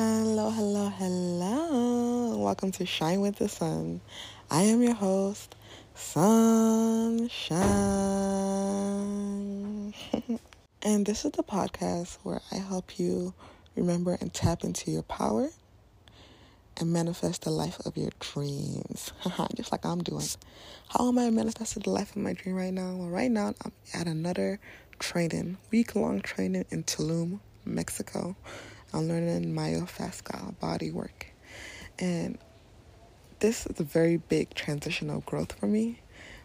Hello, hello, hello. Welcome to Shine with the Sun. I am your host, Sunshine. and this is the podcast where I help you remember and tap into your power and manifest the life of your dreams. Just like I'm doing. How am I manifesting the life of my dream right now? Well, right now I'm at another training, week long training in Tulum, Mexico. I'm learning myofascial body work. And this is a very big transitional growth for me.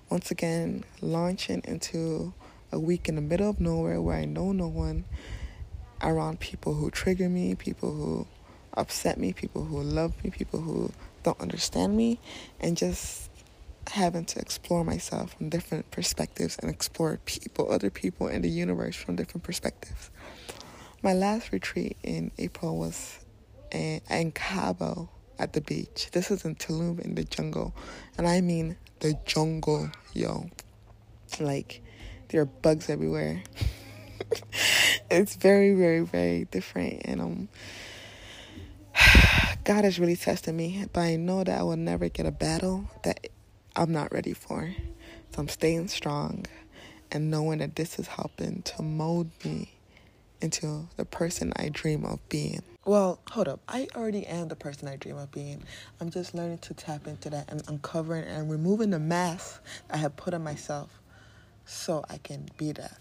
Once again, launching into a week in the middle of nowhere where I know no one, around people who trigger me, people who upset me, people who love me, people who don't understand me, and just having to explore myself from different perspectives and explore people, other people in the universe from different perspectives. My last retreat in April was in, in Cabo at the beach. This is in Tulum in the jungle. And I mean the jungle, yo. Like, there are bugs everywhere. it's very, very, very different. And um, God has really tested me. But I know that I will never get a battle that I'm not ready for. So I'm staying strong and knowing that this is helping to mold me into the person I dream of being. Well, hold up. I already am the person I dream of being. I'm just learning to tap into that and uncovering and removing the mask I have put on myself so I can be that.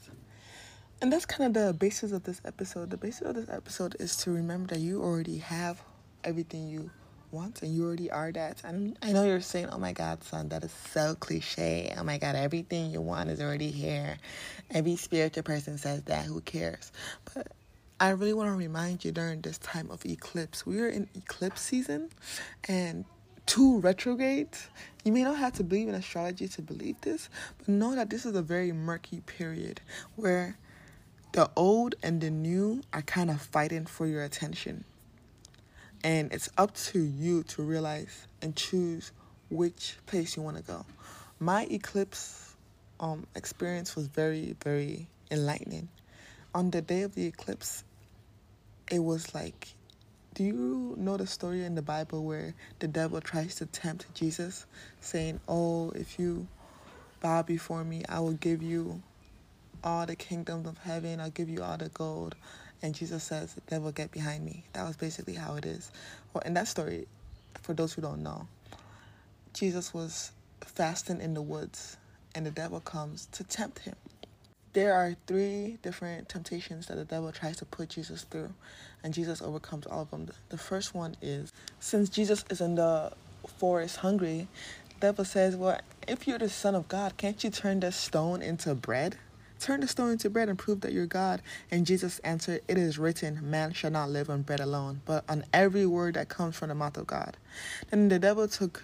And that's kind of the basis of this episode. The basis of this episode is to remember that you already have everything you want and you already are that. And I know you're saying, oh my God, son, that is so cliche. Oh my God, everything you want is already here. Every spiritual person says that. Who cares? But I really want to remind you during this time of eclipse, we are in eclipse season and two retrogrades. You may not have to believe in astrology to believe this, but know that this is a very murky period where the old and the new are kind of fighting for your attention. And it's up to you to realize and choose which place you want to go. My eclipse um, experience was very, very enlightening. On the day of the eclipse, it was like, do you know the story in the Bible where the devil tries to tempt Jesus, saying, Oh, if you bow before me, I will give you all the kingdoms of heaven, I'll give you all the gold, and Jesus says, The devil, get behind me. That was basically how it is. Well, in that story, for those who don't know, Jesus was fasting in the woods, and the devil comes to tempt him. There are three different temptations that the devil tries to put Jesus through, and Jesus overcomes all of them. The first one is since Jesus is in the forest hungry, the devil says, Well, if you're the Son of God, can't you turn this stone into bread? Turn the stone into bread and prove that you're God. And Jesus answered, It is written, Man shall not live on bread alone, but on every word that comes from the mouth of God. Then the devil took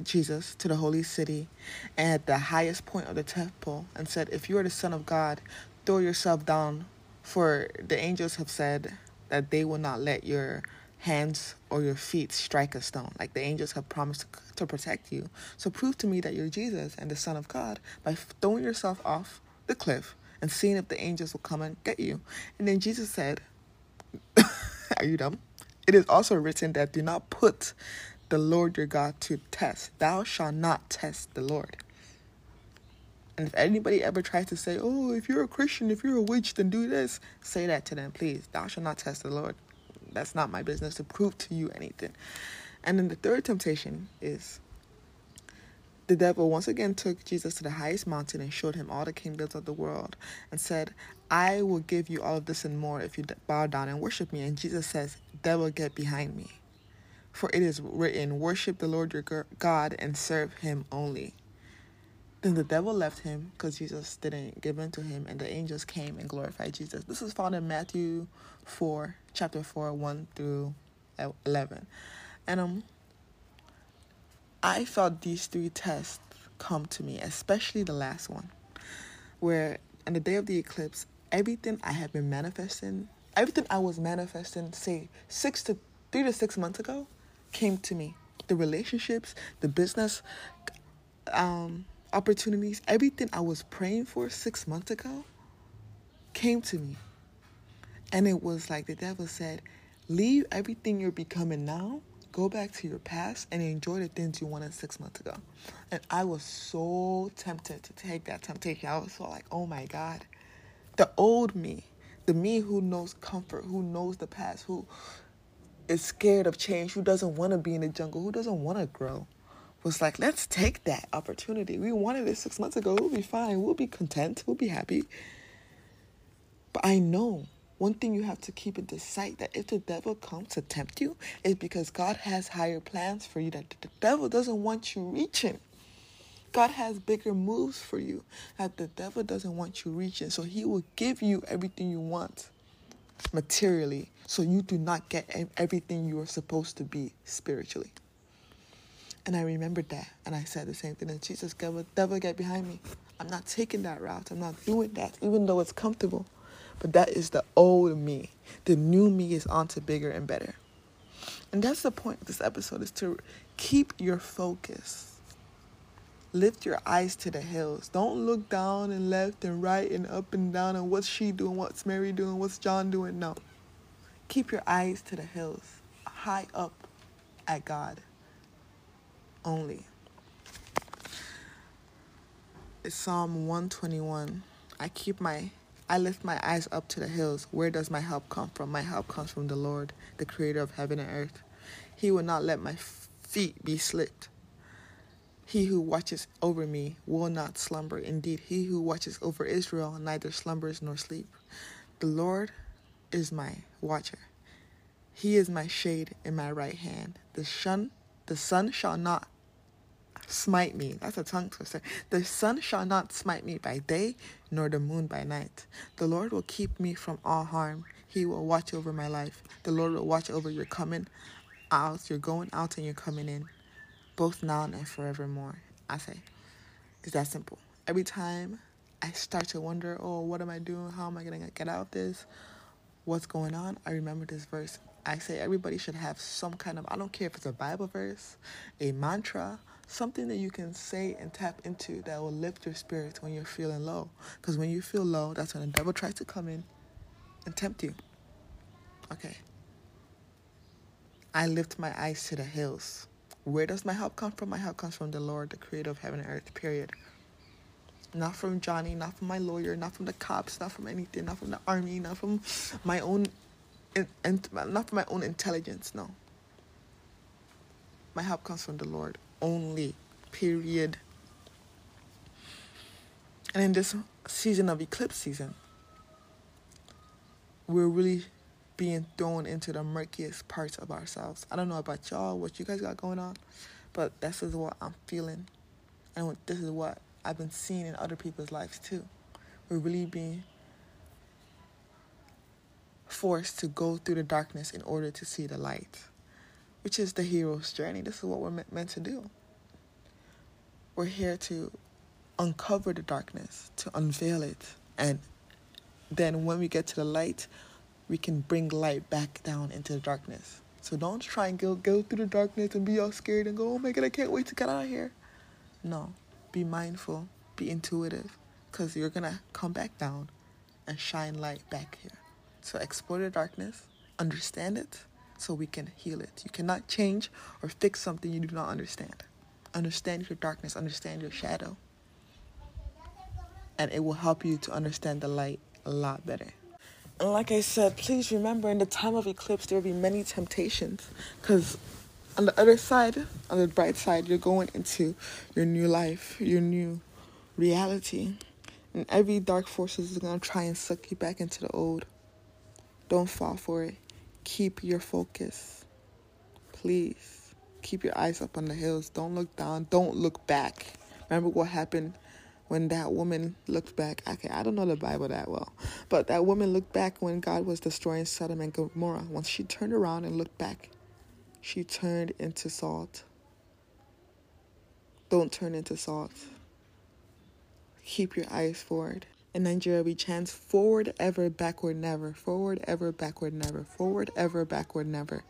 Jesus to the holy city and at the highest point of the temple and said, If you are the Son of God, throw yourself down, for the angels have said that they will not let your hands or your feet strike a stone. Like the angels have promised to protect you. So prove to me that you're Jesus and the Son of God by throwing yourself off the cliff and seeing if the angels will come and get you. And then Jesus said, Are you dumb? It is also written that do not put the Lord your God to test. Thou shalt not test the Lord. And if anybody ever tries to say, Oh, if you're a Christian, if you're a witch, then do this, say that to them, please. Thou shalt not test the Lord. That's not my business to prove to you anything. And then the third temptation is the devil once again took Jesus to the highest mountain and showed him all the kingdoms of the world and said, I will give you all of this and more if you bow down and worship me. And Jesus says, Devil, get behind me. For it is written, Worship the Lord your God and serve him only. Then the devil left him because Jesus didn't give in to him, and the angels came and glorified Jesus. This is found in Matthew 4, chapter 4, 1 through 11. And um, I felt these three tests come to me, especially the last one, where on the day of the eclipse, everything I had been manifesting, everything I was manifesting, say six to three to six months ago, came to me. The relationships, the business um, opportunities, everything I was praying for six months ago came to me. And it was like the devil said, Leave everything you're becoming now. Go back to your past and enjoy the things you wanted six months ago. And I was so tempted to take that temptation. I was so like, oh my God. The old me, the me who knows comfort, who knows the past, who is scared of change, who doesn't want to be in the jungle, who doesn't want to grow, was like, let's take that opportunity. We wanted it six months ago. We'll be fine. We'll be content. We'll be happy. But I know one thing you have to keep in the sight that if the devil comes to tempt you, it's because God has higher plans for you that the devil doesn't want you reaching. God has bigger moves for you that the devil doesn't want you reaching. So he will give you everything you want materially so you do not get everything you are supposed to be spiritually. And I remembered that and I said the same thing. And Jesus, devil, devil, get behind me. I'm not taking that route. I'm not doing that, even though it's comfortable. But that is the old me. The new me is on to bigger and better. And that's the point of this episode is to keep your focus. Lift your eyes to the hills. Don't look down and left and right and up and down and what's she doing, what's Mary doing, what's John doing. No. Keep your eyes to the hills, high up at God only. It's Psalm 121. I keep my I lift my eyes up to the hills. Where does my help come from? My help comes from the Lord, the creator of heaven and earth. He will not let my feet be slipped. He who watches over me will not slumber. Indeed, he who watches over Israel neither slumbers nor sleep. The Lord is my watcher. He is my shade in my right hand. The sun, the sun shall not smite me. That's a tongue twister. The sun shall not smite me by day, nor the moon by night. The Lord will keep me from all harm. He will watch over my life. The Lord will watch over your coming out, your going out, and your coming in, both now and forevermore. I say, it's that simple. Every time I start to wonder, oh, what am I doing? How am I going to get out of this? What's going on? I remember this verse. I say everybody should have some kind of, I don't care if it's a Bible verse, a mantra, something that you can say and tap into that will lift your spirits when you're feeling low. Because when you feel low, that's when the devil tries to come in and tempt you. Okay. I lift my eyes to the hills. Where does my help come from? My help comes from the Lord, the creator of heaven and earth, period. Not from Johnny, not from my lawyer, not from the cops, not from anything, not from the army, not from my own, and not from my own intelligence, no. My help comes from the Lord only, period. And in this season of eclipse season, we're really being thrown into the murkiest parts of ourselves. I don't know about y'all, what you guys got going on, but this is what I'm feeling. And this is what I've been seeing in other people's lives too. We're really being forced to go through the darkness in order to see the light which is the hero's journey. This is what we're meant to do. We're here to uncover the darkness, to unveil it. And then when we get to the light, we can bring light back down into the darkness. So don't try and go, go through the darkness and be all scared and go, oh my God, I can't wait to get out of here. No, be mindful, be intuitive, because you're going to come back down and shine light back here. So explore the darkness, understand it, so we can heal it. You cannot change or fix something you do not understand. Understand your darkness, understand your shadow. And it will help you to understand the light a lot better. And like I said, please remember in the time of eclipse, there will be many temptations. Because on the other side, on the bright side, you're going into your new life, your new reality. And every dark force is going to try and suck you back into the old. Don't fall for it keep your focus. Please keep your eyes up on the hills. Don't look down. Don't look back. Remember what happened when that woman looked back. Okay, I don't know the Bible that well, but that woman looked back when God was destroying Sodom and Gomorrah. Once she turned around and looked back, she turned into salt. Don't turn into salt. Keep your eyes forward. In Nigeria, we chant forward ever, backward never, forward ever, backward never, forward ever, backward never.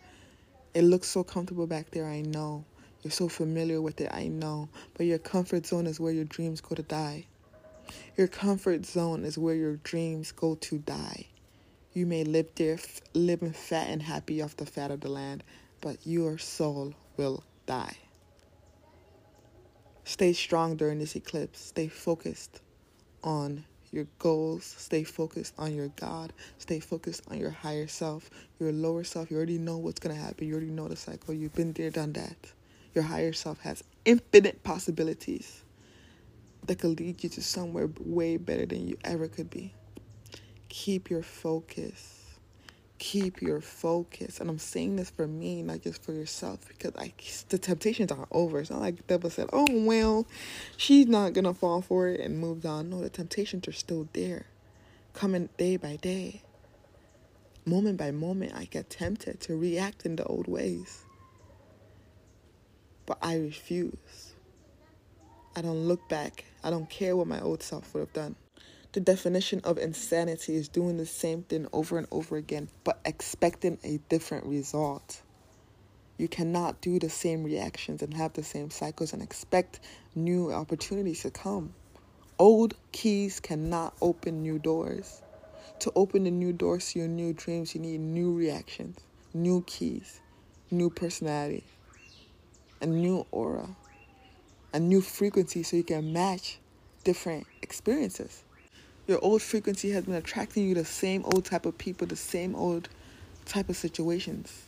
It looks so comfortable back there, I know. You're so familiar with it, I know. But your comfort zone is where your dreams go to die. Your comfort zone is where your dreams go to die. You may live there, living fat and happy off the fat of the land, but your soul will die. Stay strong during this eclipse. Stay focused on your goals. Stay focused on your God. Stay focused on your higher self, your lower self. You already know what's going to happen. You already know the cycle. You've been there, done that. Your higher self has infinite possibilities that could lead you to somewhere way better than you ever could be. Keep your focus keep your focus. And I'm saying this for me, not just for yourself, because I the temptations are over. It's not like devil said, "Oh well, she's not gonna fall for it" and moved on. No, the temptations are still there, coming day by day, moment by moment. I get tempted to react in the old ways, but I refuse. I don't look back. I don't care what my old self would have done. The definition of insanity is doing the same thing over and over again, but expecting a different result. You cannot do the same reactions and have the same cycles and expect new opportunities to come. Old keys cannot open new doors. To open the new doors to your new dreams, you need new reactions, new keys, new personality, a new aura, a new frequency so you can match different experiences your old frequency has been attracting you the same old type of people, the same old type of situations.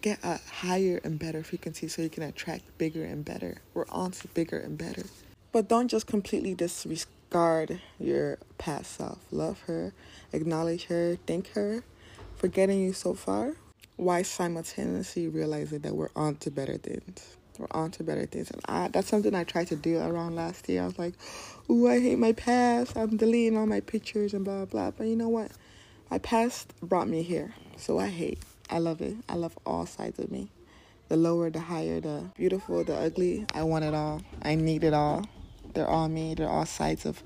Get a higher and better frequency so you can attract bigger and better. We're on to bigger and better. But don't just completely disregard your past self. Love her, acknowledge her, thank her for getting you so far, Why simultaneously realizing that we're on to better things we're on to better things. And I, that's something I tried to do around last year. I was like, ooh, I hate my past. I'm deleting all my pictures and blah, blah. But you know what? My past brought me here. So I hate. I love it. I love all sides of me. The lower, the higher, the beautiful, the ugly. I want it all. I need it all. They're all me. They're all sides of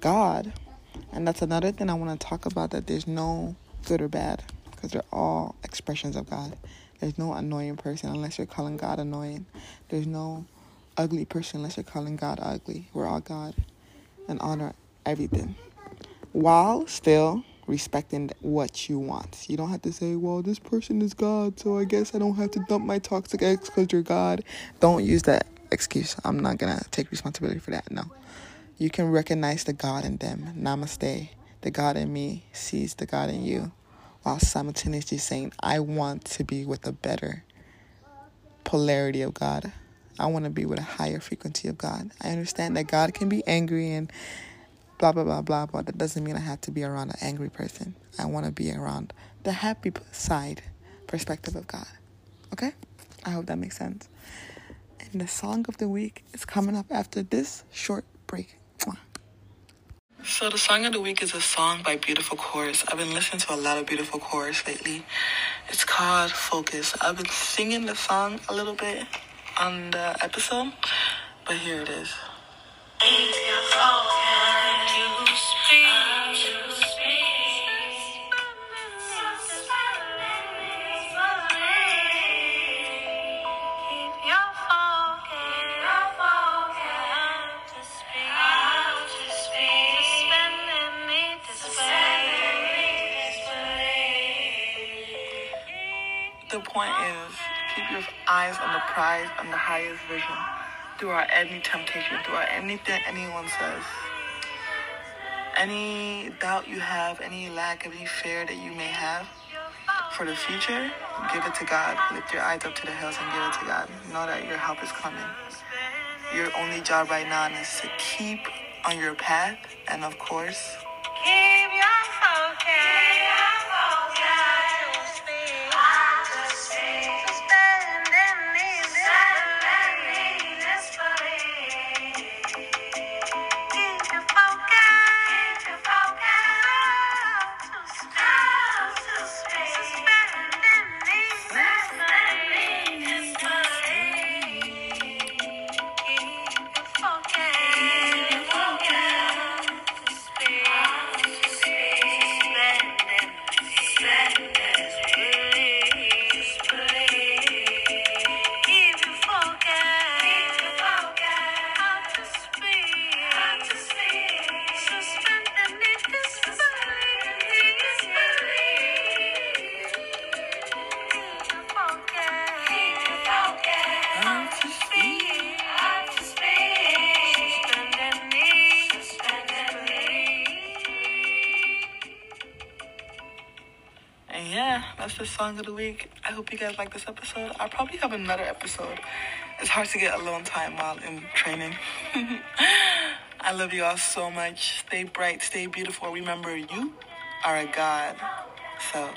God. And that's another thing I want to talk about that there's no good or bad because they're all expressions of God. There's no annoying person unless you're calling God annoying. There's no ugly person unless you're calling God ugly. We're all God and honor everything while still respecting what you want. You don't have to say, well, this person is God, so I guess I don't have to dump my toxic ex because you're God. Don't use that excuse. I'm not going to take responsibility for that. No. You can recognize the God in them. Namaste. The God in me sees the God in you while simultaneously saying, I want to be with a better polarity of God. I want to be with a higher frequency of God. I understand that God can be angry and blah, blah, blah, blah, but that doesn't mean I have to be around an angry person. I want to be around the happy side perspective of God. Okay? I hope that makes sense. And the song of the week is coming up after this short break. So the song of the week is a song by Beautiful Chorus. I've been listening to a lot of Beautiful Chorus lately. It's called Focus. I've been singing the song a little bit on the episode, but here it is. The point is, keep your eyes on the prize, on the highest vision, throughout any temptation, throughout anything anyone says. Any doubt you have, any lack, of any fear that you may have for the future, give it to God. Lift your eyes up to the hills and give it to God. Know that your help is coming. Your only job right now is to keep on your path and, of course, keep your focus. Yeah, that's the song of the week. I hope you guys like this episode. I'll probably have another episode. It's hard to get alone time while in training. I love you all so much. Stay bright, stay beautiful. Remember, you are a God. So,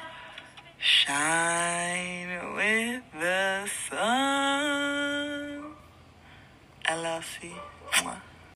shine with the sun. LLC. Mwah.